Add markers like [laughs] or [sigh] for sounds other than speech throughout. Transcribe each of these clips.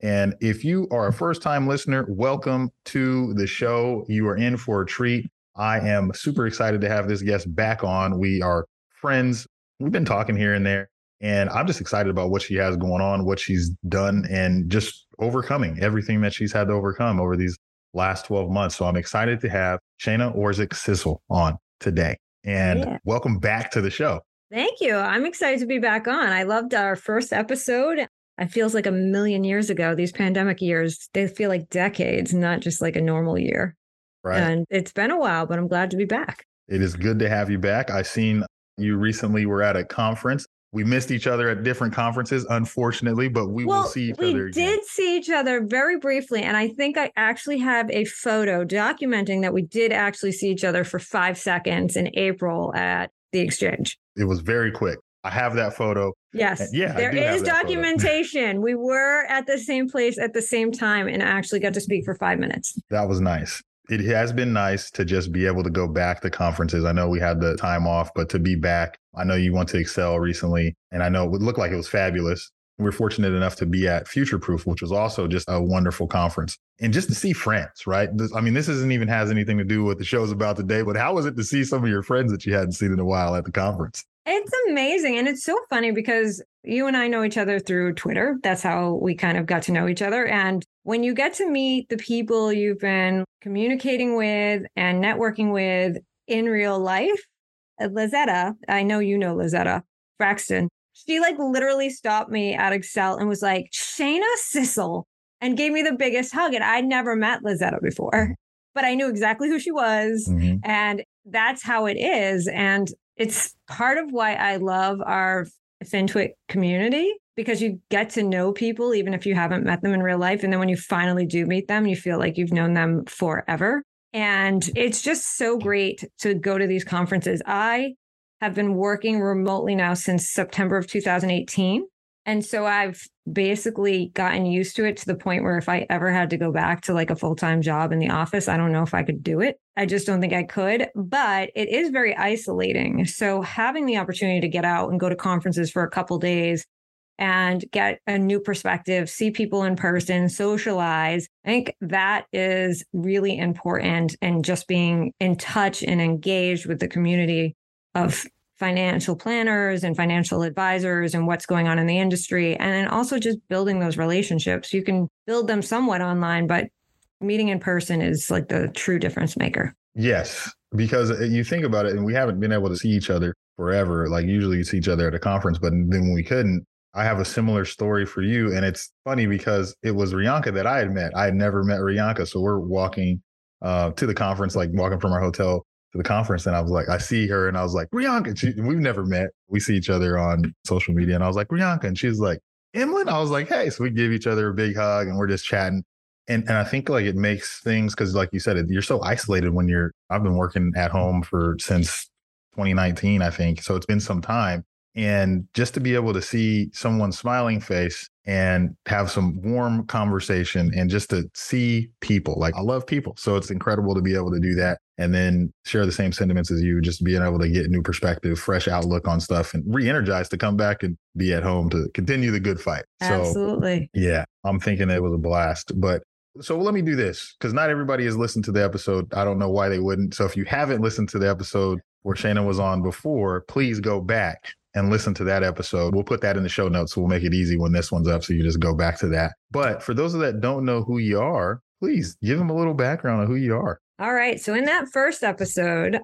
And if you are a first time listener, welcome to the show. You are in for a treat. I am super excited to have this guest back on. We are friends. We've been talking here and there, and I'm just excited about what she has going on, what she's done, and just overcoming everything that she's had to overcome over these last 12 months. So I'm excited to have Shana Orczyk Sissel on today. And yeah. welcome back to the show. Thank you. I'm excited to be back on. I loved our first episode. It feels like a million years ago. These pandemic years, they feel like decades, not just like a normal year. Right. And it's been a while, but I'm glad to be back. It is good to have you back. I seen you recently were at a conference. We missed each other at different conferences, unfortunately, but we well, will see each we other. We did see each other very briefly. And I think I actually have a photo documenting that we did actually see each other for five seconds in April at the exchange. It was very quick. I have that photo. Yes. And yeah. There is documentation. we were at the same place at the same time and I actually got to speak for five minutes. That was nice. It has been nice to just be able to go back to conferences. I know we had the time off, but to be back, I know you went to Excel recently, and I know it would look like it was fabulous. We're fortunate enough to be at Future Proof, which was also just a wonderful conference. And just to see friends, right? This, I mean, this isn't even has anything to do with the show's about today, but how was it to see some of your friends that you hadn't seen in a while at the conference? It's amazing. And it's so funny because you and I know each other through Twitter. That's how we kind of got to know each other. And when you get to meet the people you've been communicating with and networking with in real life, uh, Lazetta, I know you know Lazetta Braxton, she like literally stopped me at Excel and was like, Shana Sissel, and gave me the biggest hug. And I'd never met Lazetta before, but I knew exactly who she was. Mm-hmm. And that's how it is. And it's part of why I love our FinTwit community because you get to know people even if you haven't met them in real life. And then when you finally do meet them, you feel like you've known them forever. And it's just so great to go to these conferences. I have been working remotely now since September of 2018. And so I've basically gotten used to it to the point where if I ever had to go back to like a full time job in the office, I don't know if I could do it. I just don't think I could, but it is very isolating. So having the opportunity to get out and go to conferences for a couple days and get a new perspective, see people in person, socialize. I think that is really important and just being in touch and engaged with the community of financial planners and financial advisors and what's going on in the industry. And then also just building those relationships. You can build them somewhat online, but meeting in person is like the true difference maker. Yes, because uh, you think about it, and we haven't been able to see each other forever. Like usually you see each other at a conference, but then when we couldn't, I have a similar story for you. And it's funny because it was Rianka that I had met. I had never met Rianka. So we're walking uh, to the conference, like walking from our hotel the conference and I was like, I see her and I was like, Rianka, she, we've never met. We see each other on social media and I was like, Rianka. And she's like, Emlen. I was like, hey. So we give each other a big hug and we're just chatting. And, and I think like it makes things because like you said, you're so isolated when you're, I've been working at home for since 2019, I think. So it's been some time. And just to be able to see someone's smiling face and have some warm conversation and just to see people, like I love people. So it's incredible to be able to do that and then share the same sentiments as you, just being able to get new perspective, fresh outlook on stuff and re energized to come back and be at home to continue the good fight. Absolutely. So, yeah, I'm thinking it was a blast. But so let me do this because not everybody has listened to the episode. I don't know why they wouldn't. So if you haven't listened to the episode where Shana was on before, please go back and listen to that episode. We'll put that in the show notes. So we'll make it easy when this one's up. So you just go back to that. But for those of that don't know who you are, please give them a little background on who you are. All right. So in that first episode,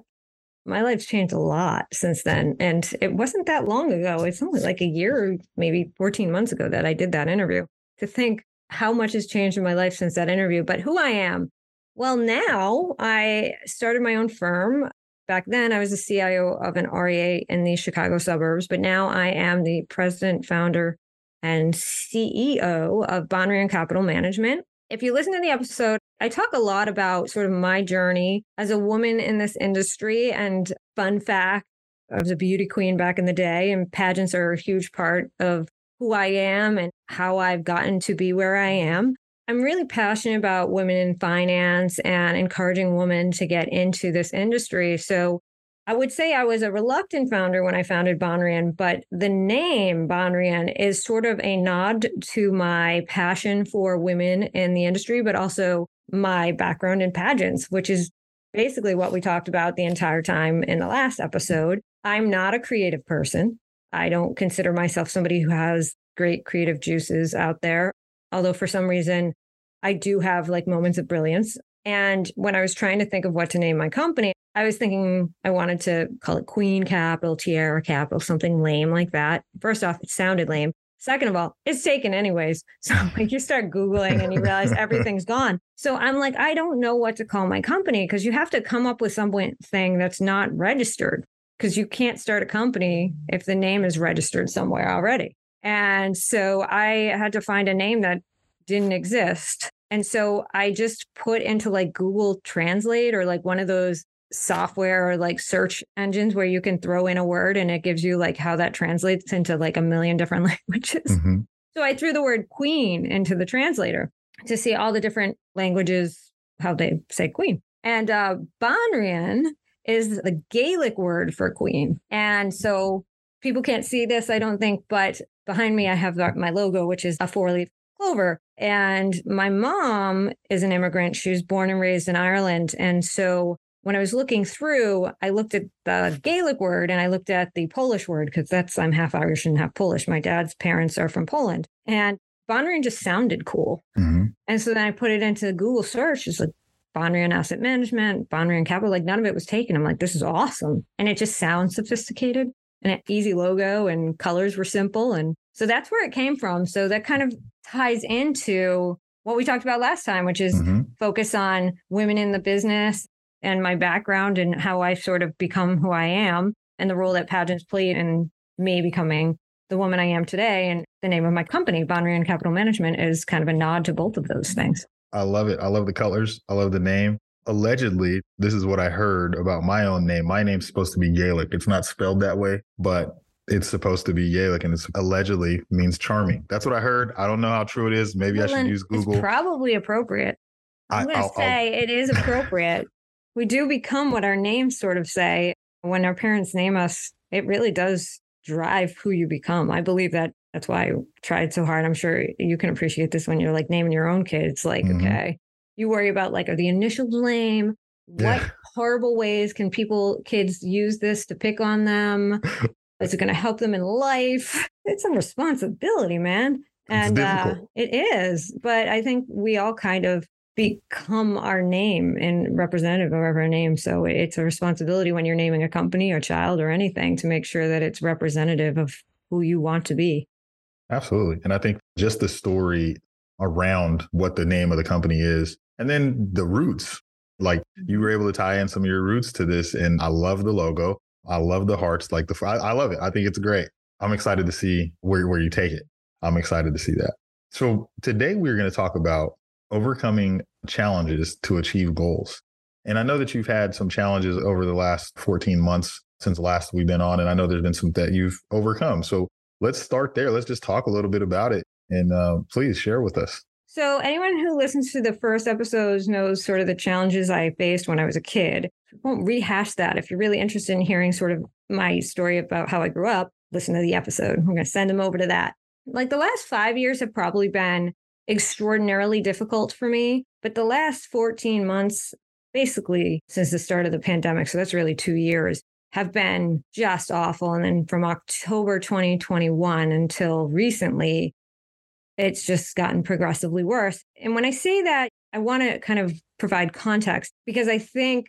my life's changed a lot since then. And it wasn't that long ago. It's only like a year, maybe 14 months ago that I did that interview. To think how much has changed in my life since that interview, but who I am. Well, now I started my own firm. Back then, I was the CIO of an RIA in the Chicago suburbs, but now I am the president, founder, and CEO of Banrion Capital Management. If you listen to the episode, I talk a lot about sort of my journey as a woman in this industry. And fun fact, I was a beauty queen back in the day, and pageants are a huge part of who I am and how I've gotten to be where I am. I'm really passionate about women in finance and encouraging women to get into this industry. So I would say I was a reluctant founder when I founded Banrion, but the name Banrion is sort of a nod to my passion for women in the industry, but also my background in pageants, which is basically what we talked about the entire time in the last episode. I'm not a creative person. I don't consider myself somebody who has great creative juices out there. Although for some reason, I do have like moments of brilliance. And when I was trying to think of what to name my company, I was thinking I wanted to call it Queen Capital, Tiara Capital, something lame like that. First off, it sounded lame. Second of all, it's taken anyways. [laughs] So like you start Googling and you realize [laughs] everything's gone. So I'm like, I don't know what to call my company because you have to come up with something that's not registered because you can't start a company if the name is registered somewhere already. And so I had to find a name that didn't exist. And so I just put into like Google Translate or like one of those software or like search engines where you can throw in a word and it gives you like how that translates into like a million different [laughs] languages. Mm-hmm. So I threw the word queen into the translator to see all the different languages, how they say queen. And uh, Banrion is the Gaelic word for queen. And so people can't see this, I don't think, but behind me, I have my logo, which is a four leaf clover. And my mom is an immigrant. She was born and raised in Ireland. And so when I was looking through, I looked at the Gaelic word and I looked at the Polish word because that's I'm half Irish and half Polish. My dad's parents are from Poland. And Banrion just sounded cool. Mm-hmm. And so then I put it into Google search. It's like Banrion Asset Management, Banrion Capital. Like none of it was taken. I'm like, this is awesome. And it just sounds sophisticated and an easy logo and colors were simple. And so that's where it came from. So that kind of ties into what we talked about last time, which is mm-hmm. focus on women in the business and my background and how I sort of become who I am and the role that pageants played in me becoming the woman I am today. And the name of my company, Banrion Capital Management, is kind of a nod to both of those things. I love it. I love the colors. I love the name. Allegedly, this is what I heard about my own name. My name's supposed to be Gaelic. It's not spelled that way, but it's supposed to be Gaelic and it's allegedly means charming. That's what I heard. I don't know how true it is. Maybe well, I should use Google. It's probably appropriate. I'm going to say I'll... it is appropriate. [laughs] we do become what our names sort of say. When our parents name us, it really does drive who you become. I believe that that's why I tried so hard. I'm sure you can appreciate this when you're like naming your own kids. Like, mm-hmm. okay, you worry about like, are the initials lame? What yeah. horrible ways can people, kids use this to pick on them? [laughs] Is it going to help them in life? [laughs] It's a responsibility, man. And uh, it is. But I think we all kind of become our name and representative of our name. So it's a responsibility when you're naming a company or child or anything to make sure that it's representative of who you want to be. Absolutely. And I think just the story around what the name of the company is and then the roots. Like you were able to tie in some of your roots to this. And I love the logo. I love the hearts. Like the, I, I love it. I think it's great. I'm excited to see where, where you take it. I'm excited to see that. So today we're going to talk about overcoming challenges to achieve goals. And I know that you've had some challenges over the last 14 months since last we've been on. And I know there's been some that you've overcome. So let's start there. Let's just talk a little bit about it. And uh, please share with us. So, anyone who listens to the first episodes knows sort of the challenges I faced when I was a kid. I won't rehash that. If you're really interested in hearing sort of my story about how I grew up, listen to the episode. I'm going to send them over to that. Like the last five years have probably been extraordinarily difficult for me, but the last 14 months, basically since the start of the pandemic, so that's really two years, have been just awful. And then from October 2021 until recently, it's just gotten progressively worse. And when I say that, I want to kind of provide context because I think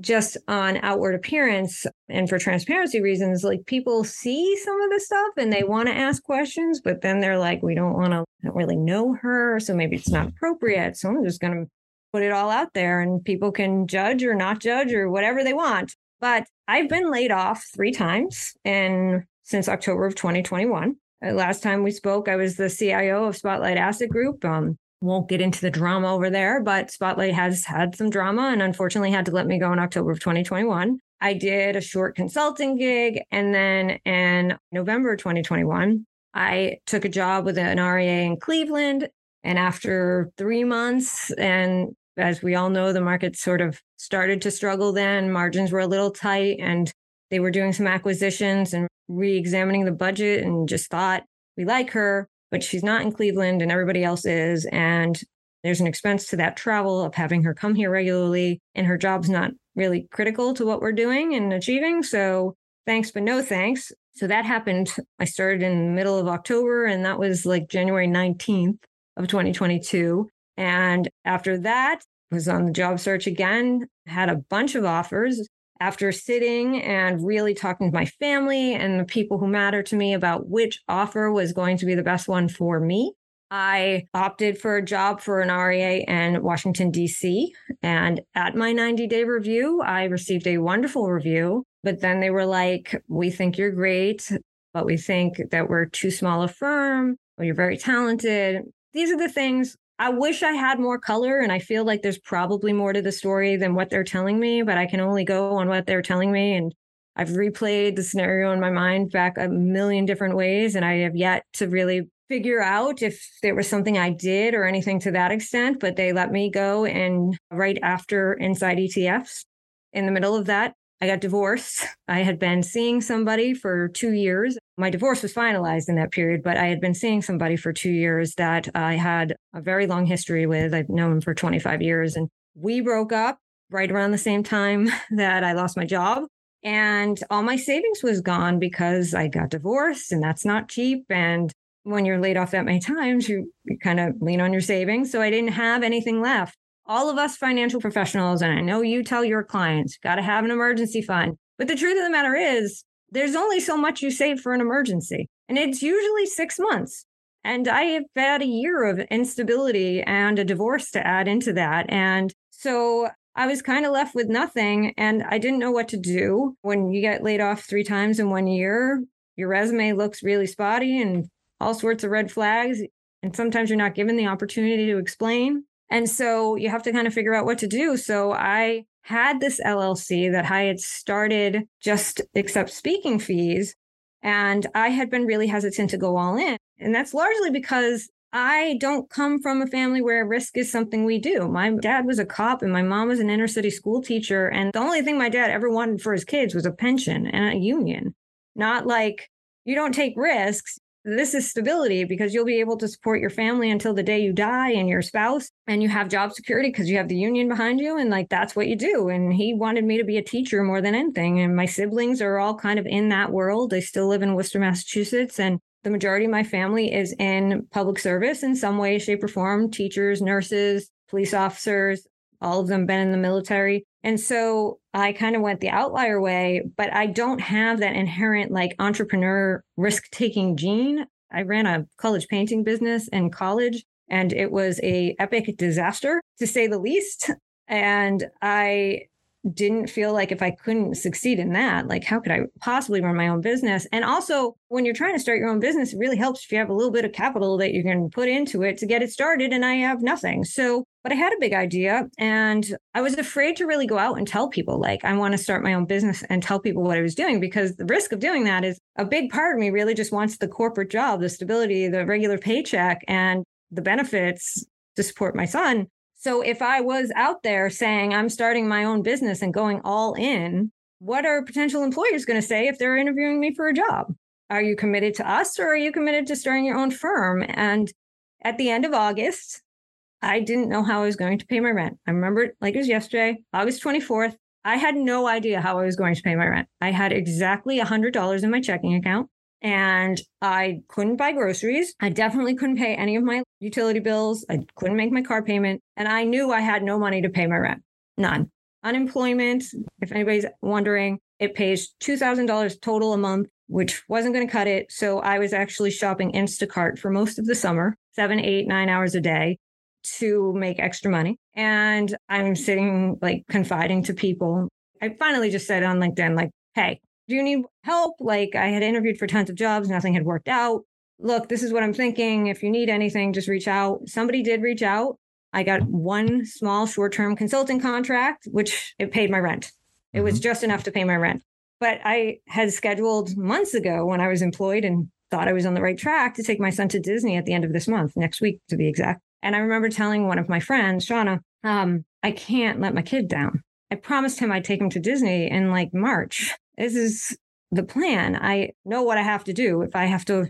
just on outward appearance and for transparency reasons, like people see some of the stuff and they want to ask questions, but then they're like, we don't want to don't really know her. So maybe it's not appropriate. So I'm just going to put it all out there and people can judge or not judge or whatever they want. But I've been laid off three times and since October of 2021. Uh, last time we spoke, I was the CIO of Spotlight Asset Group. Um, won't get into the drama over there, but Spotlight has had some drama and unfortunately had to let me go in October of 2021. I did a short consulting gig. And then in November 2021, I took a job with an RIA in Cleveland. And after three months, and as we all know, the market sort of started to struggle then, margins were a little tight, and they were doing some acquisitions and re examining the budget and just thought, we like her but she's not in Cleveland and everybody else is. And there's an expense to that travel of having her come here regularly. And her job's not really critical to what we're doing and achieving. So thanks, but no thanks. So that happened. I started in the middle of October, and that was like January 19th of 2022. And after that, was on the job search again, had a bunch of offers, after sitting and really talking to my family and the people who matter to me about which offer was going to be the best one for me, I opted for a job for an RIA in Washington, D.C. And at my 90 day review, I received a wonderful review. But then they were like, We think you're great, but we think that we're too small a firm, or you're very talented. These are the things I wish I had more color, and I feel like there's probably more to the story than what they're telling me, but I can only go on what they're telling me. And I've replayed the scenario in my mind back a million different ways, and I have yet to really figure out if there was something I did or anything to that extent. But they let me go, and right after Inside ETFs, in the middle of that, I got divorced. I had been seeing somebody for two years. My divorce was finalized in that period, but I had been seeing somebody for two years that I had a very long history with. I've known him for 25 years. And we broke up right around the same time [laughs] that I lost my job. And all my savings was gone because I got divorced, and that's not cheap. And when you're laid off that many times, you, you kind of lean on your savings. So I didn't have anything left all of us financial professionals, and I know you tell your clients, got to have an emergency fund. But the truth of the matter is, there's only so much you save for an emergency, and it's usually six months. And I have had a year of instability and a divorce to add into that. And so I was kind of left with nothing and I didn't know what to do. When you get laid off three times in one year, your resume looks really spotty and all sorts of red flags. And sometimes you're not given the opportunity to explain. And so you have to kind of figure out what to do. So I had this LLC that I had started just accept speaking fees. And I had been really hesitant to go all in. And that's largely because I don't come from a family where risk is something we do. My dad was a cop and my mom was an inner city school teacher. And the only thing my dad ever wanted for his kids was a pension and a union, not like you don't take risks this is stability because you'll be able to support your family until the day you die and your spouse and you have job security because you have the union behind you and like that's what you do. And he wanted me to be a teacher more than anything and my siblings are all kind of in that world. They still live in worcester massachusetts and the majority of my family is in public service in some way shape or form teachers nurses police officers all of them been in the military. And so I kind of went the outlier way, but I don't have that inherent like entrepreneur risk taking gene. I ran a college painting business in college and it was a epic disaster to say the least. And I didn't feel like if I couldn't succeed in that, like how could I possibly run my own business? And also, when you're trying to start your own business, it really helps if you have a little bit of capital that you can put into it to get it started. And I have nothing. So, but I had a big idea and I was afraid to really go out and tell people, like, I want to start my own business and tell people what I was doing because the risk of doing that is a big part of me really just wants the corporate job, the stability, the regular paycheck, and the benefits to support my son. So if I was out there saying I'm starting my own business and going all in, what are potential employers going to say if they're interviewing me for a job? Are you committed to us or are you committed to starting your own firm? And at the end of August, I didn't know how I was going to pay my rent. I remember like it was yesterday, August 24th. I had no idea how I was going to pay my rent. I had exactly $100 in my checking account and I couldn't buy groceries. I definitely couldn't pay any of my utility bills. I couldn't make my car payment. And I knew I had no money to pay my rent. None. Unemployment, if anybody's wondering, it pays $2,000 total a month, which wasn't going to cut it. So I was actually shopping Instacart for most of the summer, seven, eight, nine hours a day to make extra money. And I'm sitting like confiding to people. I finally just said on LinkedIn, like, hey, do you need help? Like I had interviewed for tons of jobs, nothing had worked out. look, this is what I'm thinking. If you need anything, just reach out. Somebody did reach out. I got one small short term consulting contract, which it paid my rent. It mm-hmm. was just enough to pay my rent. But I had scheduled months ago when I was employed and thought I was on the right track to take my son to Disney at the end of this month, next week to be exact. And I remember telling one of my friends, Shauna, um, I can't let my kid down. I promised him I'd take him to Disney in like March. This is the plan. I know what I have to do. If I have to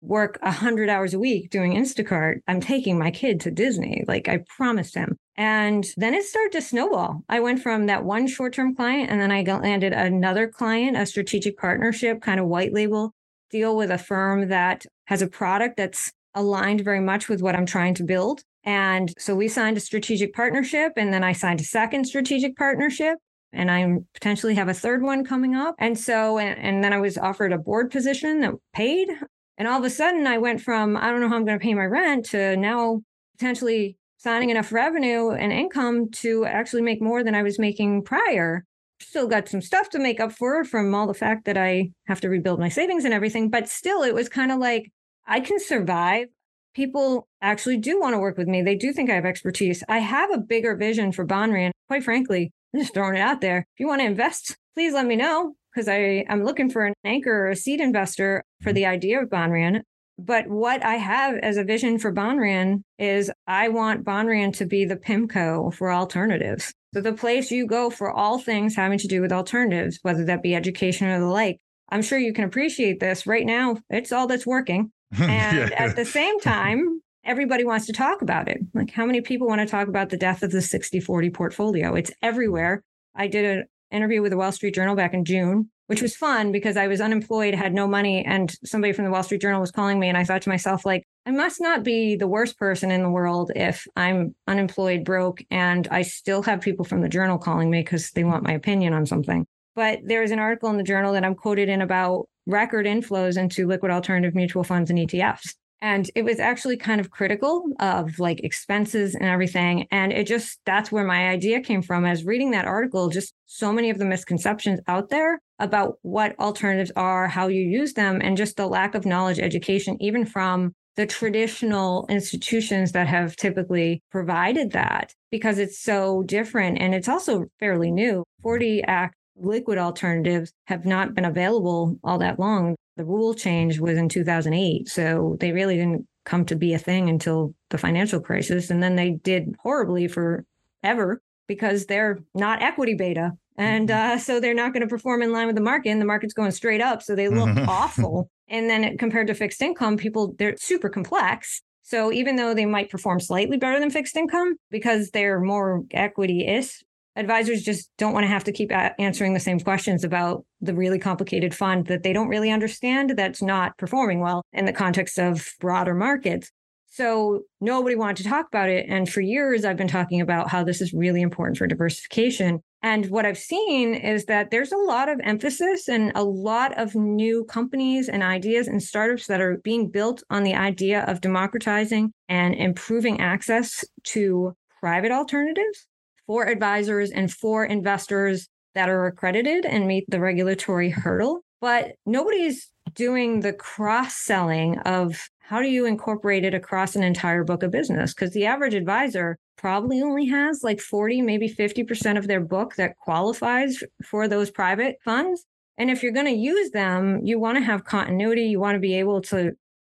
work 100 hours a week doing Instacart, I'm taking my kid to Disney. Like I promised him. And then it started to snowball. I went from that one short term client, and then I landed another client, a strategic partnership, kind of white label deal with a firm that has a product that's aligned very much with what I'm trying to build. And so we signed a strategic partnership, and then I signed a second strategic partnership. And I potentially have a third one coming up. And so, and, and then I was offered a board position that paid. And all of a sudden, I went from, I don't know how I'm going to pay my rent to now potentially signing enough revenue and income to actually make more than I was making prior. Still got some stuff to make up for from all the fact that I have to rebuild my savings and everything. But still, it was kind of like I can survive people actually do want to work with me. They do think I have expertise. I have a bigger vision for Banrion. Quite frankly, I'm just throwing it out there. If you want to invest, please let me know because I I'm looking for an anchor or a seed investor for mm-hmm. the idea of Banrion. But what I have as a vision for Banrion is I want Banrion to be the PIMCO for alternatives. So the place you go for all things having to do with alternatives, whether that be education or the like. I'm sure you can appreciate this. Right now, it's all that's working. And yeah. at the same [laughs] time, everybody wants to talk about it. Like, how many people want to talk about the death of the 60 40 portfolio? It's everywhere. I did an interview with the Wall Street Journal back in June, which was fun because I was unemployed, had no money, and somebody from the Wall Street Journal was calling me. And I thought to myself, like, I must not be the worst person in the world if I'm unemployed, broke, and I still have people from the journal calling me because they want my opinion on something. But there was an article in the journal that I'm quoted in about record inflows into liquid alternative mutual funds and ETFs. And it was actually kind of critical of like expenses and everything. And it just, that's where my idea came from. As reading that article, just so many of the misconceptions out there about what alternatives are, how you use them, and just the lack of knowledge education, even from the traditional institutions that have typically provided that because it's so different and it's also fairly new. 40 Act liquid alternatives have not been available all that long. The rule change was in 2008. So they really didn't come to be a thing until the financial crisis. And then they did horribly for ever because they're not equity beta. And mm-hmm. uh, so they're not going to perform in line with the market. And the market's going straight up. So they look [laughs] awful. And then it, compared to fixed income, people, they're super complex. So even though they might perform slightly better than fixed income because they're more equity ish advisors just don't want to have to keep answering the same questions about the really complicated fund that they don't really understand that's not performing well in the context of broader markets. So nobody wanted to talk about it. And for years, I've been talking about how this is really important for diversification. And what I've seen is that there's a lot of emphasis and a lot of new companies and ideas and startups that are being built on the idea of democratizing and improving access to private alternatives for advisors and for investors that are accredited and meet the regulatory hurdle. But nobody's doing the cross selling of how do you incorporate it across an entire book of business? Because the average advisor probably only has like 40, maybe 50% of their book that qualifies for those private funds. And if you're going to use them, you want to have continuity. You want to be able to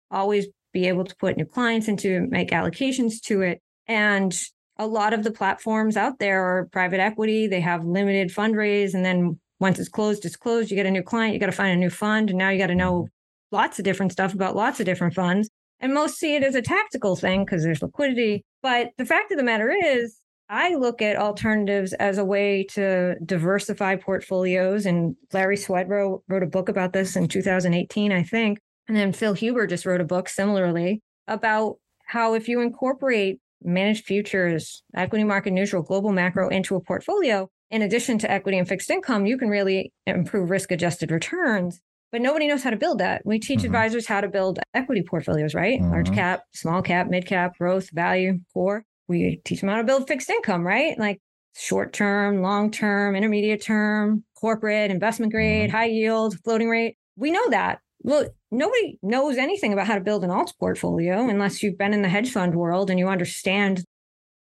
always be able to put new clients into make allocations to it. And a lot of the platforms out there are private equity. They have limited fundraise. And then once it's closed, it's closed. You get a new client, you got to find a new fund. And now you got to know lots of different stuff about lots of different funds. And most see it as a tactical thing because there's liquidity. But the fact of the matter is, I look at alternatives as a way to diversify portfolios. And Larry Swedroe wrote a book about this in 2018, I think. And then Phil Huber just wrote a book similarly about how if you incorporate managed futures, equity market neutral, global macro into a portfolio, in addition to equity and fixed income, you can really improve risk adjusted returns. But nobody knows how to build that. We teach mm-hmm. advisors how to build equity portfolios, right? Mm-hmm. Large cap, small cap, mid cap, growth, value, core. We teach them how to build fixed income, right? Like short term, long term, intermediate term, corporate, investment grade, mm-hmm. high yield, floating rate. We know that. Well, nobody knows anything about how to build an alt portfolio unless you've been in the hedge fund world and you understand.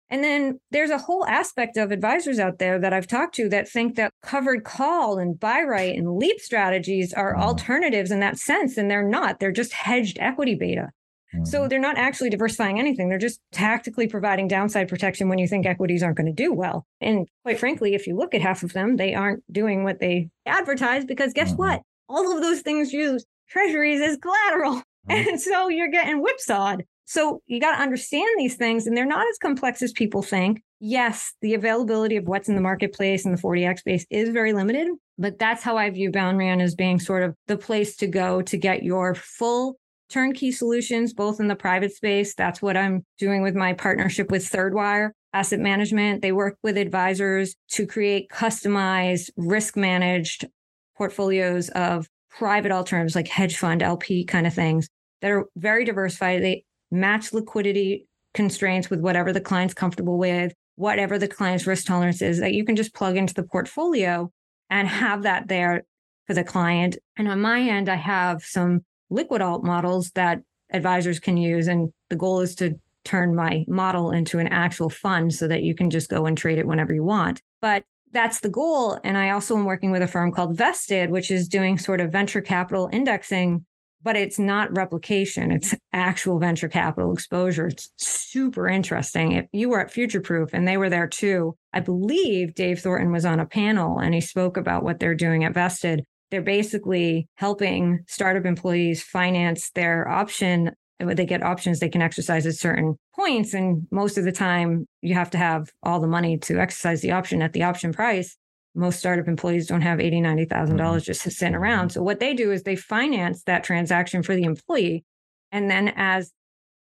And then there's a whole aspect of advisors out there that I've talked to that think that covered call and buy right and leap strategies are mm-hmm. alternatives in that sense. And they're not, they're just hedged equity beta. Mm-hmm. So they're not actually diversifying anything. They're just tactically providing downside protection when you think equities aren't going to do well. And quite frankly, if you look at half of them, they aren't doing what they advertise because guess mm-hmm. what? All of those things use treasuries as collateral. [laughs] Mm-hmm. And so you're getting whipsawed. So you got to understand these things, and they're not as complex as people think. Yes, the availability of what's in the marketplace and the 40 Act space is very limited, but that's how I view Banrion as being sort of the place to go to get your full turnkey solutions, both in the private space. That's what I'm doing with my partnership with Thirdwire Asset Management. They work with advisors to create customized, risk managed portfolios of private alternatives like hedge fund, LP kind of things that are very diversified. They match liquidity constraints with whatever the client's comfortable with, whatever the client's risk tolerance is, that you can just plug into the portfolio and have that there for the client. And on my end, I have some liquid alt models that advisors can use. And the goal is to turn my model into an actual fund so that you can just go and trade it whenever you want. But that's the goal. And I also am working with a firm called Vested, which is doing sort of venture capital indexing, but it's not replication, it's actual venture capital exposure. It's super interesting. If you were at Future Proof and they were there too, I believe Dave Thornton was on a panel and he spoke about what they're doing at Vested. They're basically helping startup employees finance their option they get options they can exercise at certain points. And most of the time, you have to have all the money to exercise the option at the option price. Most startup employees don't have $80,000, $90,000 mm-hmm. just sitting around. So, what they do is they finance that transaction for the employee. And then, as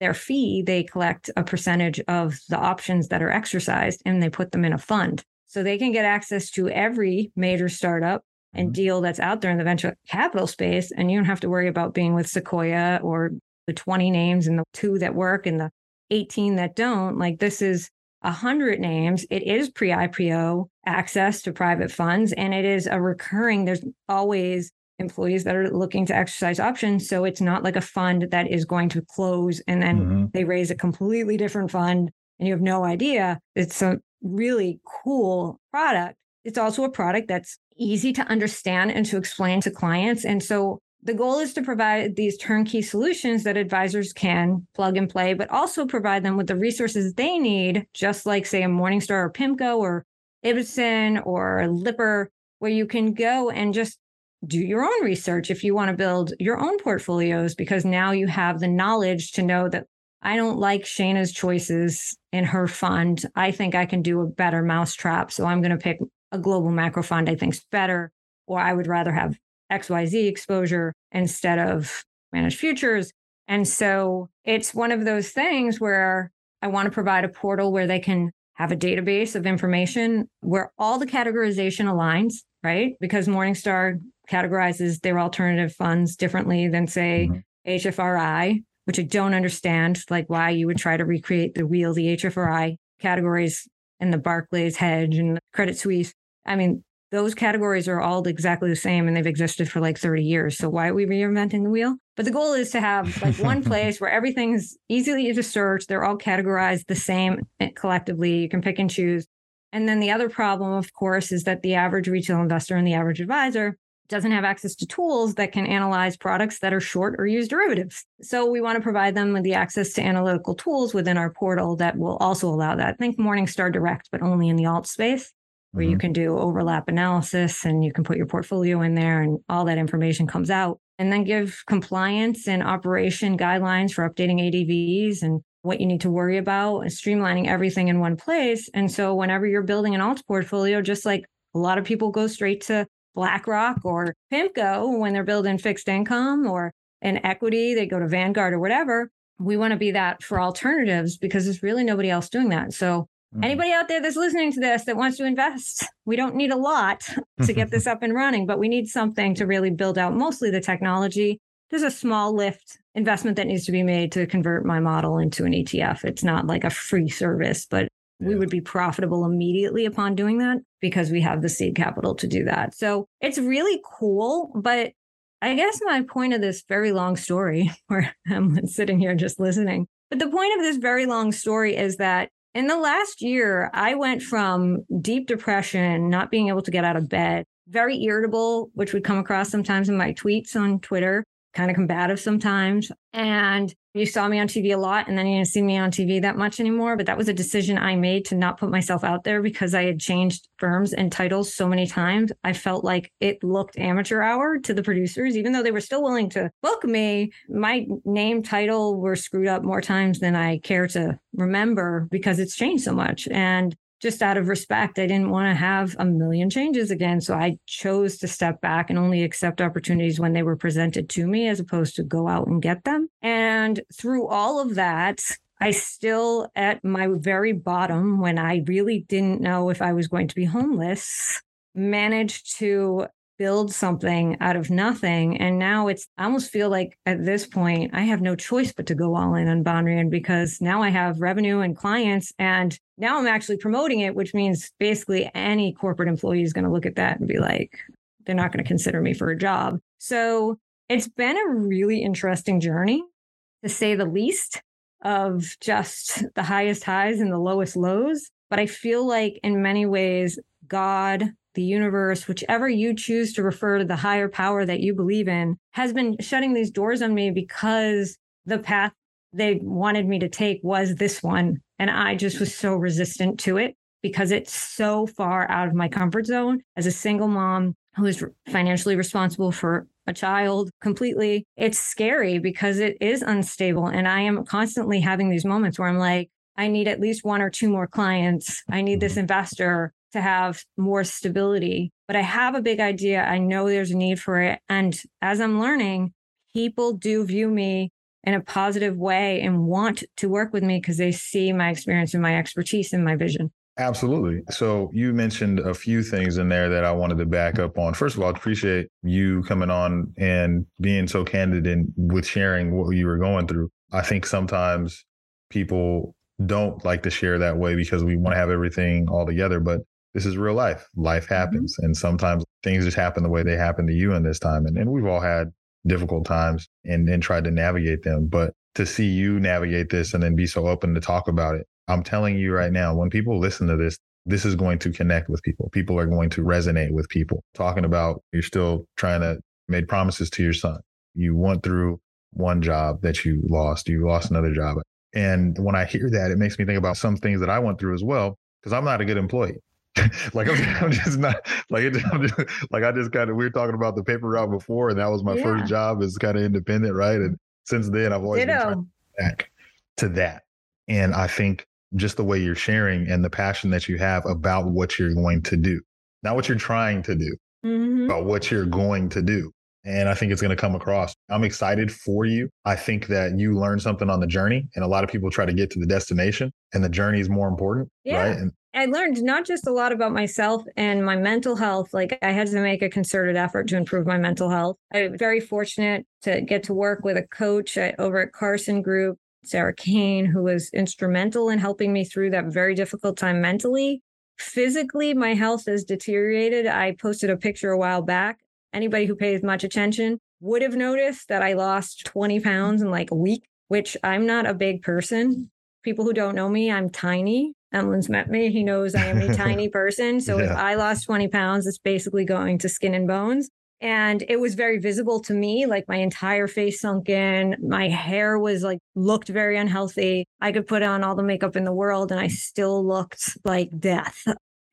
their fee, they collect a percentage of the options that are exercised and they put them in a fund. So they can get access to every major startup and mm-hmm. deal that's out there in the venture capital space. And you don't have to worry about being with Sequoia or the 20 names and the two that work and the 18 that don't. Like this is a hundred names. It is pre-IPO access to private funds, and it is a recurring. There's always employees that are looking to exercise options, so it's not like a fund that is going to close and then mm-hmm. they raise a completely different fund and you have no idea. It's a really cool product. It's also a product that's easy to understand and to explain to clients. And so the goal is to provide these turnkey solutions that advisors can plug and play, but also provide them with the resources they need, just like, say, a Morningstar or PIMCO or Ibbotson or Lipper, where you can go and just do your own research if you want to build your own portfolios, because now you have the knowledge to know that I don't like Shana's choices in her fund. I think I can do a better mousetrap. So I'm going to pick a global macro fund I think's better, or I would rather have XYZ exposure instead of managed futures. And so it's one of those things where I want to provide a portal where they can have a database of information where all the categorization aligns, right? Because Morningstar categorizes their alternative funds differently than, say, mm-hmm. HFRI, which I don't understand, like why you would try to recreate the wheel, the HFRI categories and the Barclays hedge and Credit Suisse. I mean, those categories are all exactly the same and they've existed for like 30 years. So why are we reinventing the wheel? But the goal is to have like one [laughs] place where everything's easily to search. They're all categorized the same eh, collectively. You can pick and choose. And then the other problem, of course, is that the average retail investor and the average advisor doesn't have access to tools that can analyze products that are short or use derivatives. So we want to provide them with the access to analytical tools within our portal that will also allow that. Think Morningstar Direct, but only in the alt space where mm-hmm. you can do overlap analysis and you can put your portfolio in there and all that information comes out. And then give compliance and operation guidelines for updating ADVs and what you need to worry about and streamlining everything in one place. And so whenever you're building an alt portfolio, just like a lot of people go straight to BlackRock or PIMCO when they're building fixed income or an equity, they go to Vanguard or whatever. We want to be that for alternatives because there's really nobody else doing that. So Mm-hmm. Anybody out there that's listening to this that wants to invest, we don't need a lot to get this [laughs] up and running, but we need something to really build out mostly the technology. There's a small lift investment that needs to be made to convert my model into an ETF. It's not like a free service, but we would be profitable immediately upon doing that because we have the seed capital to do that. So it's really cool, but I guess my point of this very long story, [laughs] where I'm sitting here just listening, but the point of this very long story is that in the last year, I went from deep depression, not being able to get out of bed, very irritable, which would come across sometimes in my tweets on Twitter, kind of combative sometimes. And you saw me on TV a lot and then you didn't see me on TV that much anymore. But that was a decision I made to not put myself out there because I had changed firms and titles so many times. I felt like it looked amateur hour to the producers, even though they were still willing to book me. My name title were screwed up more times than I care to remember because it's changed so much. And just out of respect, I didn't want to have a million changes again. So I chose to step back and only accept opportunities when they were presented to me as opposed to go out and get them. And through all of that, I still, at my very bottom, when I really didn't know if I was going to be homeless, managed to build something out of nothing. And now it's, I almost feel like at this point, I have no choice but to go all in on Banrion because now I have revenue and clients. And now I'm actually promoting it, which means basically any corporate employee is going to look at that and be like, they're not going to consider me for a job. So it's been a really interesting journey, to say the least, of just [laughs] the highest highs and the lowest lows. But I feel like in many ways, God, the universe, whichever you choose to refer to the higher power that you believe in, has been shutting these doors on me because the path they wanted me to take was this one. And I just was so resistant to it because it's so far out of my comfort zone as a single mom who is financially responsible for a child completely. It's scary because it is unstable. And I am constantly having these moments where I'm like, I need at least one or two more clients. I need this mm-hmm. investor to have more stability. But I have a big idea. I know there's a need for it. And as I'm learning, people do view me in a positive way and want to work with me because they see my experience and my expertise and my vision. Absolutely. So you mentioned a few things in there that I wanted to back up on. First of all, I appreciate you coming on and being so candid and with sharing what you were going through. I think sometimes people don't like to share that way because we want to have everything all together, but this is real life. Life mm-hmm. happens. Mm-hmm. And sometimes things just happen the way they happen to you in this time. And, and we've all had difficult times and, and tried to navigate them. But to see you navigate this and then be so open to talk about it, I'm telling you right now, when people listen to this, this is going to connect with people. People are going to resonate with people. Talking about you're still trying to make promises to your son. You went through one job that you lost, you lost another job. And when I hear that, it makes me think about some things that I went through as well, because I'm not a good employee. [laughs] like I'm, [laughs] I'm, just not like it, [laughs] I'm just, like I just kind of we were talking about the paper route before, and that was my yeah. first job as kind of independent, right? And since then, I've always Ditto. been back to that. And I think just the way you're sharing and the passion that you have about what you're going to do, not what you're trying to do, mm-hmm. but what you're going to do. And I think it's going to come across. I'm excited for you. I think that you learn something on the journey, and a lot of people try to get to the destination, and the journey is more important, yeah. right? And I learned not just a lot about myself and my mental health. Like I had to make a concerted effort to improve my mental health. I'm very fortunate to get to work with a coach at, over at Carson Group, Sarah Kane, who was instrumental in helping me through that very difficult time mentally. Physically, my health has deteriorated. I posted a picture a while back. Anybody who pays much attention would have noticed that I lost 20 pounds in like a week, which I'm not a big person. People who don't know me, I'm tiny. Emlen's met me. He knows I am a tiny [laughs] person. So yeah. if I lost 20 pounds, it's basically going to skin and bones. And it was very visible to me, like my entire face sunk in. My hair was like, looked very unhealthy. I could put on all the makeup in the world and I still looked like death.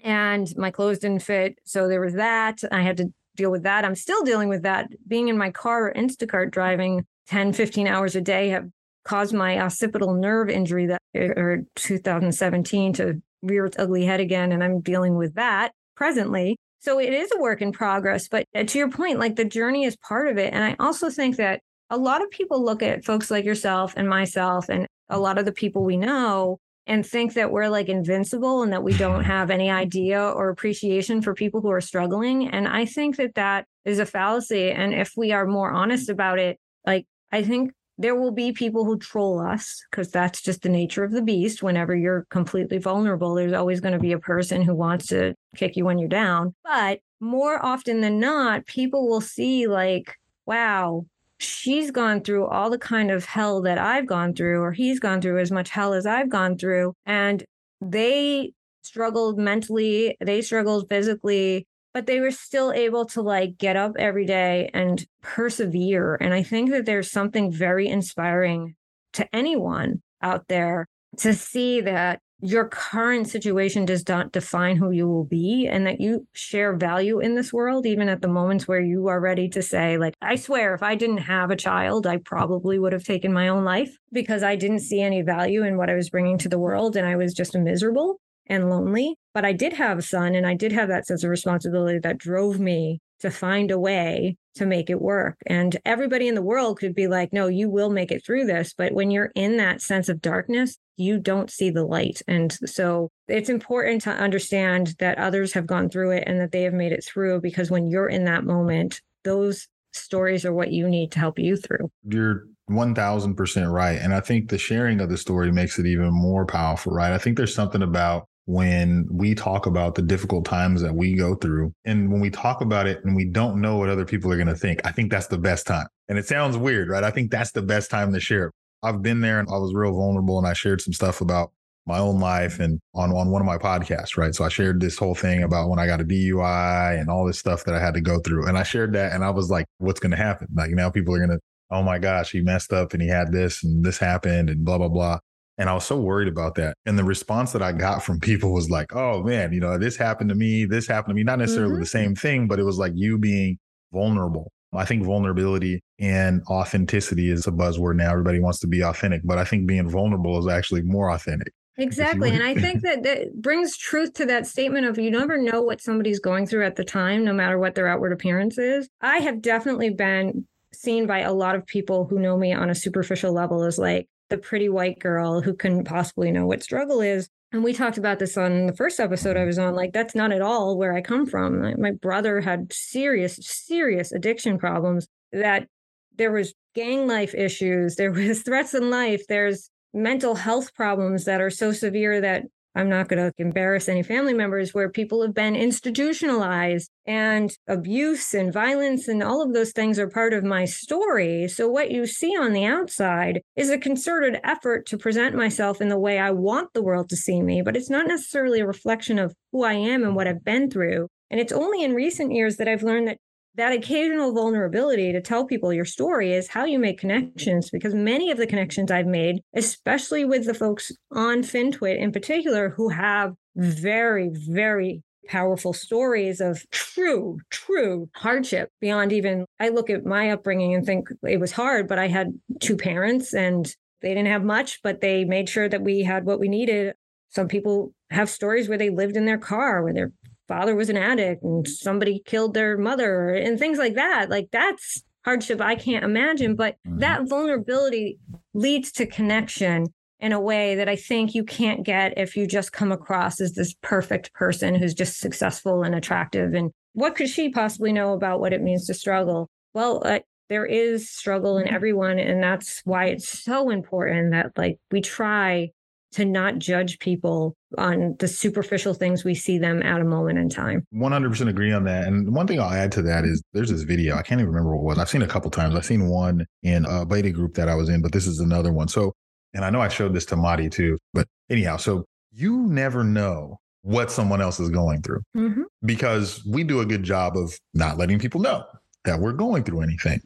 And my clothes didn't fit. So there was that. I had to deal with that. I'm still dealing with that. Being in my car, or Instacart driving 10, 15 hours a day have caused my occipital nerve injury that or 2017 to rear its ugly head again and i'm dealing with that presently so it is a work in progress but uh, to your point like the journey is part of it and i also think that a lot of people look at folks like yourself and myself and a lot of the people we know and think that we're like invincible and that we don't [laughs] have any idea or appreciation for people who are struggling and i think that that is a fallacy and if we are more honest about it like i think there will be people who troll us because that's just the nature of the beast. Whenever you're completely vulnerable, there's always going to be a person who wants to kick you when you're down. But more often than not, people will see like, wow, she's gone through all the kind of hell that I've gone through, or he's gone through as much hell as I've gone through. And they struggled mentally, they struggled physically, but they were still able to like get up every day and persevere. And I think that there's something very inspiring to anyone out there to see that your current situation does not define who you will be and that you share value in this world even at the moments where you are ready to say like i swear if i didn't have a child i probably would have taken my own life because i didn't see any value in what i was bringing to the world and i was just miserable and lonely but i did have a son and i did have that sense of responsibility that drove me to find a way to make it work. And everybody in the world could be like, no, you will make it through this. But when you're in that sense of darkness, you don't see the light. And so it's important to understand that others have gone through it and that they have made it through because when you're in that moment, those stories are what you need to help you through. You're 1000% right. And I think the sharing of the story makes it even more powerful, right? I think there's something about when we talk about the difficult times that we go through. And when we talk about it and we don't know what other people are going to think, I think that's the best time. And it sounds weird, right? I think that's the best time to share. I've been there and I was real vulnerable and I shared some stuff about my own life and on, on one of my podcasts, right? So I shared this whole thing about when I got a DUI and all this stuff that I had to go through. And I shared that and I was like, what's going to happen? Like now people are going to, oh my gosh, he messed up and he had this and this happened and blah, blah, blah. And I was so worried about that. And the response that I got from people was like, oh man, you know, this happened to me, this happened to me. Not necessarily mm-hmm. the same thing, but it was like you being vulnerable. I think vulnerability and authenticity is a buzzword now. Everybody wants to be authentic, but I think being vulnerable is actually more authentic. Exactly. And I [laughs] think that that brings truth to that statement of you never know what somebody's going through at the time, no matter what their outward appearance is. I have definitely been seen by a lot of people who know me on a superficial level as like, the pretty white girl who couldn't possibly know what struggle is. And we talked about this on the first episode I was on. Like, that's not at all where I come from. My brother had serious, serious addiction problems that there was gang life issues, [laughs] there was threats in life, there's mental health problems that are so severe that I'm not going to embarrass any family members where people have been institutionalized and abuse and violence and all of those things are part of my story. So, what you see on the outside is a concerted effort to present myself in the way I want the world to see me, but it's not necessarily a reflection of who I am and what I've been through. And it's only in recent years that I've learned that that occasional vulnerability to tell people your story is how you make connections because many of the connections I've made, especially with the folks on FinTwit in particular, who have very, very powerful stories of true, true hardship beyond even. I look at my upbringing and think it was hard, but I had two parents and they didn't have much, but they made sure that we had what we needed. Some people have stories where they lived in their car, where their father was an addict and somebody killed their mother and things like that. Like that's hardship I can't imagine. But mm-hmm. that vulnerability leads to connection in a way that I think you can't get if you just come across as this perfect person who's just successful and attractive. And what could she possibly know about what it means to struggle? Well, uh, there is struggle in mm-hmm. everyone. And that's why it's so important that like we try to not judge people on the superficial things we see them at a moment in time. 100% agree on that. And one thing I'll add to that is there's this video. I can't even remember what it was. I've seen a couple times. I've seen one in a beta group that I was in, but this is another one. So, and I know I showed this to Madi too, but anyhow, so you never know what someone else is going through mm-hmm. because we do a good job of not letting people know that we're going through anything.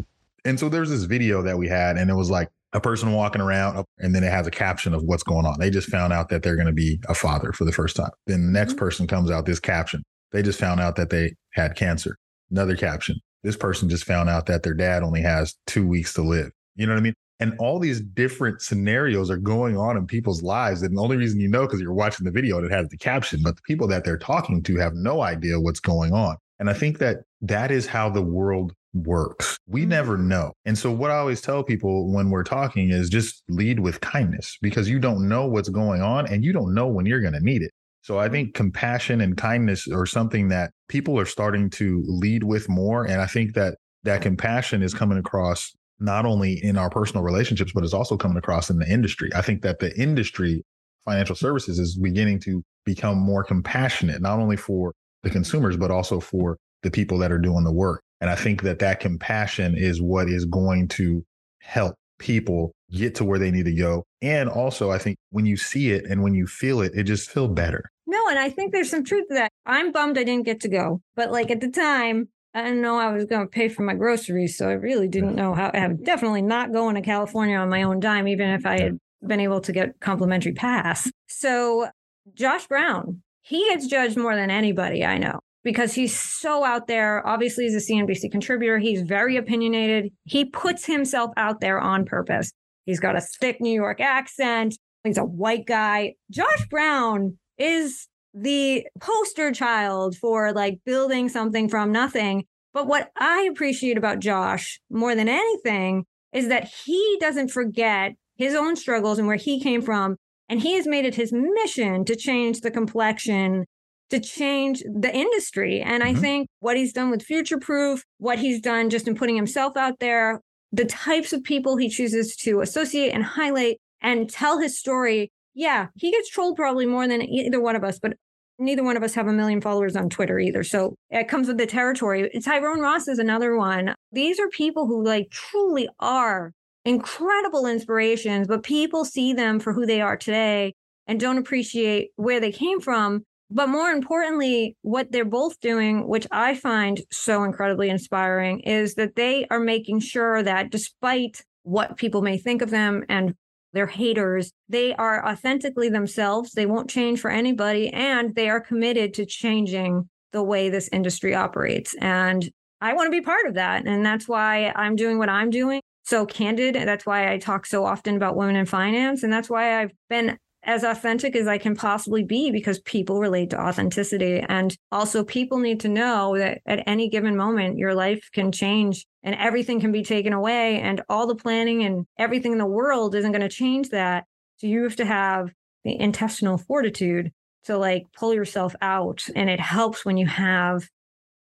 And so there's this video that we had, and it was like a person walking around and then it has a caption of what's going on. They just found out that they're going to be a father for the first time. Then the next mm-hmm. person comes out this caption. They just found out that they had cancer. Another caption. This person just found out that their dad only has two weeks to live. You know what I mean? And all these different scenarios are going on in people's lives. And the only reason you know because you're watching the video and it has the caption, but the people that they're talking to have no idea what's going on. And I think that that is how the world works. We mm-hmm. never know. And so, what I always tell people when we're talking is just lead with kindness because you don't know what's going on and you don't know when you're going to need it. So, I think compassion and kindness are something that people are starting to lead with more. And I think that that compassion is coming across not only in our personal relationships, but it's also coming across in the industry. I think that the industry, financial services, is beginning to become more compassionate, not only for the consumers, but also for the people that are doing the work. And I think that that compassion is what is going to help people get to where they need to go. And also, I think when you see it and when you feel it, it just feels better. No, and I think there's some truth to that. I'm bummed I didn't get to go, but like at the time, I didn't know I was going to pay for my groceries, so I really didn't know how. I'm definitely not going to California on my own dime, even if I had been able to get complimentary pass. So Josh Brown, he gets judged more than anybody I know because he's so out there. Obviously, he's a CNBC contributor. He's very opinionated. He puts himself out there on purpose. He's got a thick New York accent. He's a white guy. Josh Brown is the poster child for like building something from nothing. But what I appreciate about Josh more than anything is that he doesn't forget his own struggles and where he came from. And he has made it his mission to change the complexion, to change the industry. And mm-hmm. I think what he's done with Future Proof, what he's done just in putting himself out there, the types of people he chooses to associate and highlight and tell his story. Yeah, he gets trolled probably more than either one of us, but neither one of us have a million followers on Twitter either. So it comes with the territory. Tyrone Ross is another one. These are people who like truly are incredible inspirations, but people see them for who they are today and don't appreciate where they came from. But more importantly, what they're both doing, which I find so incredibly inspiring, is that they are making sure that despite what people may think of them and their haters, they are authentically themselves. They won't change for anybody, and they are committed to changing the way this industry operates. And I want to be part of that. And that's why I'm doing what I'm doing so candid. That's why I talk so often about women in finance. And that's why I've been as authentic as I can possibly be because people relate to authenticity. And also, people need to know that at any given moment, your life can change and everything can be taken away. And all the planning and everything in the world isn't going to change that. So, you have to have the intestinal fortitude to like pull yourself out. And it helps when you have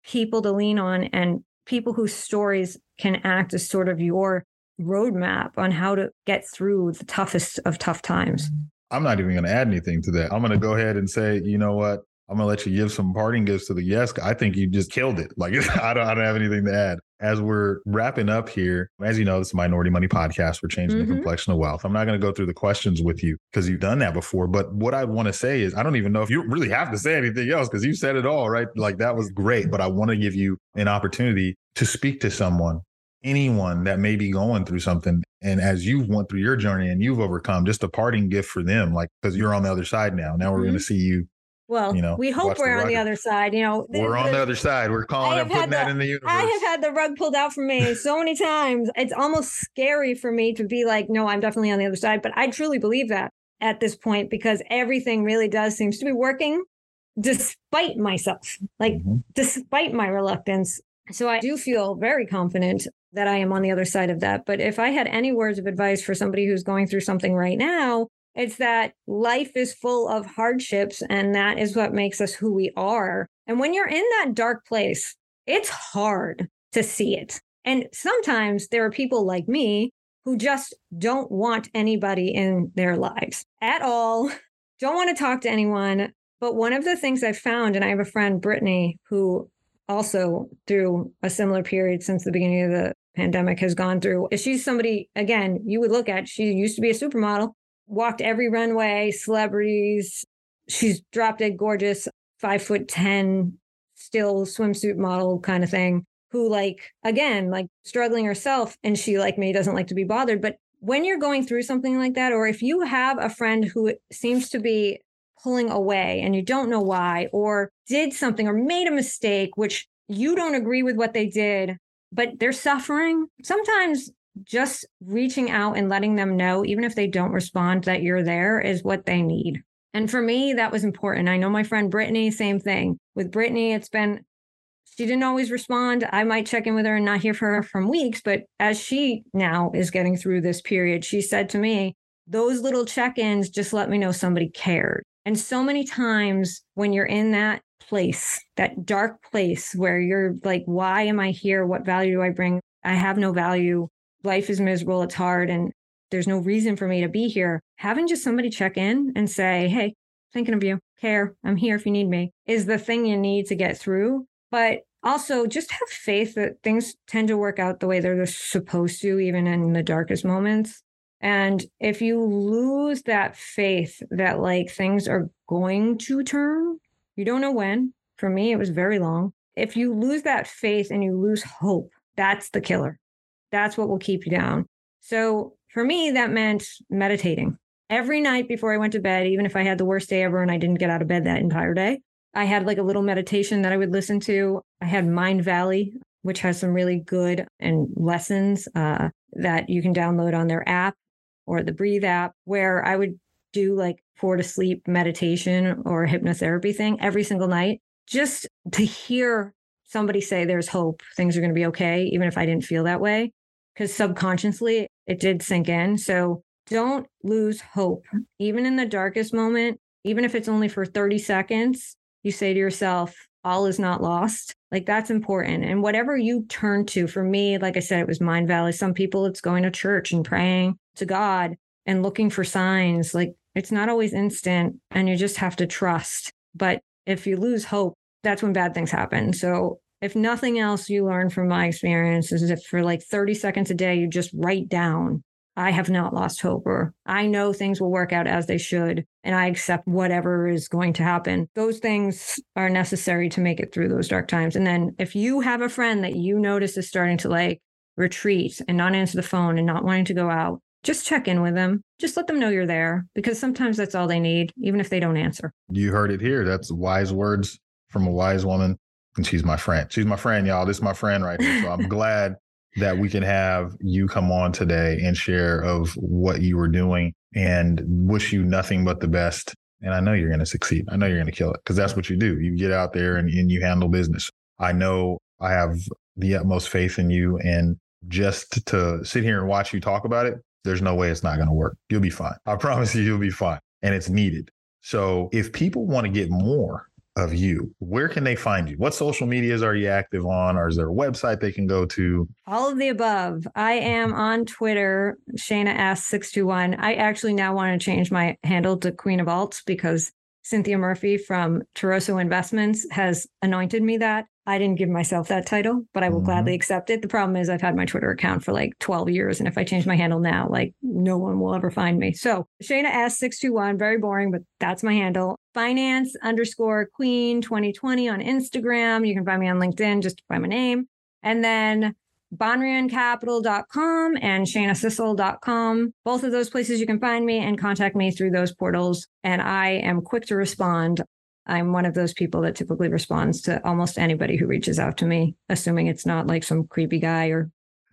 people to lean on and people whose stories can act as sort of your roadmap on how to get through the toughest of tough times. Mm-hmm. I'm not even going to add anything to that. I'm going to go ahead and say, you know what? I'm going to let you give some parting gifts to the yes. I think you just killed it. Like [laughs] I don't, I don't have anything to add. As we're wrapping up here, as you know, this is Minority Money Podcast. We're changing mm-hmm. the complexion of wealth. I'm not going to go through the questions with you because you've done that before. But what I want to say is, I don't even know if you really have to say anything else because you said it all, right? Like that was great. But I want to give you an opportunity to speak to someone anyone that may be going through something and as you've went through your journey and you've overcome just a parting gift for them like because you're on the other side now now we're mm-hmm. going to see you well, you know, we hope we're the on the other side. You know, we're the, on the other side. We're calling it, putting the, that in the universe. I have had the rug pulled out from me so many times. It's almost scary for me to be like, no, I'm definitely on the other side. But I truly believe that at this point because everything really does seems to be working despite myself, like mm-hmm. despite my reluctance. So I do feel very confident that I am on the other side of that. But if I had any words of advice for somebody who's going through something right now, it's that life is full of hardships and that is what makes us who we are. And when you're in that dark place, it's hard to see it. And sometimes there are people like me who just don't want anybody in their lives at all, [laughs] don't want to talk to anyone. But one of the things I've found, and I have a friend, Brittany, who also through a similar period since the beginning of the pandemic has gone through. She's somebody, again, you would look at, she used to be a supermodel, walked every runway, celebrities. She's drop dead gorgeous, five foot 10, still swimsuit model kind of thing, who, like, again, like struggling herself. And she, like me, doesn't like to be bothered. But when you're going through something like that, or if you have a friend who seems to be pulling away and you don't know why, or did something or made a mistake, which you don't agree with what they did, but they're suffering. Sometimes just reaching out and letting them know, even if they don't respond, that you're there is what they need. And for me, that was important. I know my friend Brittany, same thing. With Brittany, it's been, she didn't always respond. I might check in with her and not hear from her from weeks. But as she now is getting through this period, she said to me, those little check ins just let me know somebody cared. And so many times when you're in that place, that dark place where you're like, why am I here? What value do I bring? I have no value. Life is miserable. It's hard. And there's no reason for me to be here. Having just somebody check in and say, hey, thinking of you, care, I'm here if you need me, is the thing you need to get through. But Also, just have faith that things tend to work out the way they're supposed to, even in the darkest moments. And if you lose that faith that like things are going to turn, you don't know when. For me, it was very long. If you lose that faith and you lose hope, that's the killer. That's what will keep you down. So for me, that meant meditating every night before I went to bed, even if I had the worst day ever and I didn't get out of bed that entire day. I had like a little meditation that I would listen to. I had Mindvalley, which has some really good and lessons uh, that you can download on their app or the Breathe app, where I would do like four to sleep meditation or hypnotherapy thing every single night, just to hear somebody say there's hope, things are going to be okay, even if I didn't feel that way. Because subconsciously it did sink in. So don't lose hope. Mm-hmm. Even in the darkest moment, even if it's only for 30 seconds, you say to yourself, all is not lost. Like that's important. And whatever you turn to, for me, like I said, it was Mindvalley. Some people, it's going to church and praying to God and looking for signs. Like it's not always instant and you just have to trust. But if you lose hope, that's when bad things happen. So if nothing else you learn from my experience is if for like 30 seconds a day, you just write down, I have not lost hope or I know things will work out as they should and I accept whatever is going to happen. Those things are necessary to make it through those dark times. And then if you have a friend that you notice is starting to like retreat and not answer the phone and not wanting to go out, just check in with them. Just let them know you're there because sometimes that's all they need, even if they don't answer. You heard it here. That's wise words from a wise woman. And she's my friend. She's my friend, y'all. This is my friend right here. So I'm [laughs] glad that we can have you come on today and share of what you were doing and wish you nothing but the best. And I know you're going to succeed. I know you're going to kill it because that's what you do. You get out there and, and you handle business. I know I have the utmost faith in you. And just to sit here and watch you talk about it, there's no way it's not going to work. You'll be fine. I promise you, you'll be fine. And it's needed. So if people want to get more of you, where can they find you? What social medias are you active on? Or is there a website they can go to? All of the above. I am on Twitter, Shana S621. I actually now want to change my handle to Queen of Alts because Cynthia Murphy from Toroso Investments has anointed me that. I didn't give myself that title, but I will mm-hmm. gladly accept it. The problem is I've had my Twitter account for like 12 years. And if I change my handle now, like no one will ever find me. So Shana S621, very boring, but that's my handle. Finance underscore queen 2020 on Instagram. You can find me on LinkedIn just by my name. And then banrioncapital.com and shanasissel.com. Both of those places you can find me and contact me through those portals. And I am quick to respond. I'm one of those people that typically responds to almost anybody who reaches out to me, assuming it's not like some creepy guy or.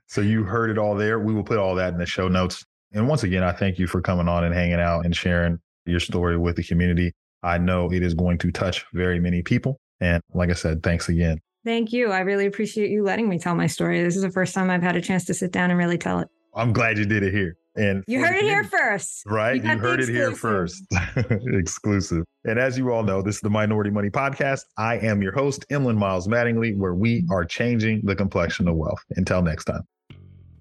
So you heard it all there. We will put all that in the show notes. And once again, I thank you for coming on and hanging out and sharing your story with the community. I know it is going to touch very many people. And like I said, thanks again. Thank you. I really appreciate you letting me tell my story. This is the first time I've had a chance to sit down and really tell it. I'm glad you did it here. And you heard it here first. Right. You, you heard it here first. [laughs] exclusive. And as you all know, this is the Minority Money Podcast. I am your host, Emlen Miles Mattingly, where we are changing the complexion of wealth. Until next time.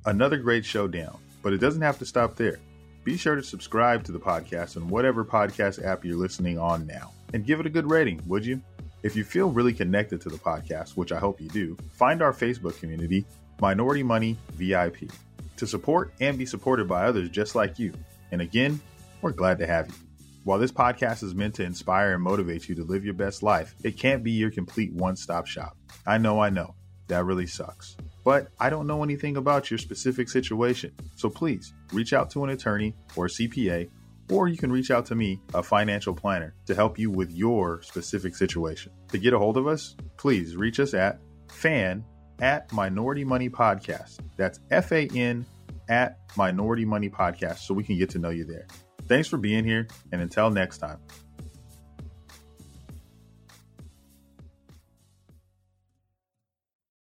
Another great showdown, but it doesn't have to stop there. Be sure to subscribe to the podcast on whatever podcast app you're listening on now and give it a good rating, would you? If you feel really connected to the podcast, which I hope you do, find our Facebook community, Minority Money VIP, to support and be supported by others just like you. And again, we're glad to have you. While this podcast is meant to inspire and motivate you to live your best life, it can't be your complete one stop shop. I know, I know, that really sucks. But I don't know anything about your specific situation. So please reach out to an attorney or CPA or you can reach out to me, a financial planner, to help you with your specific situation. To get a hold of us, please reach us at fan at Minority Money Podcast. That's F A N at Minority Money Podcast so we can get to know you there. Thanks for being here, and until next time.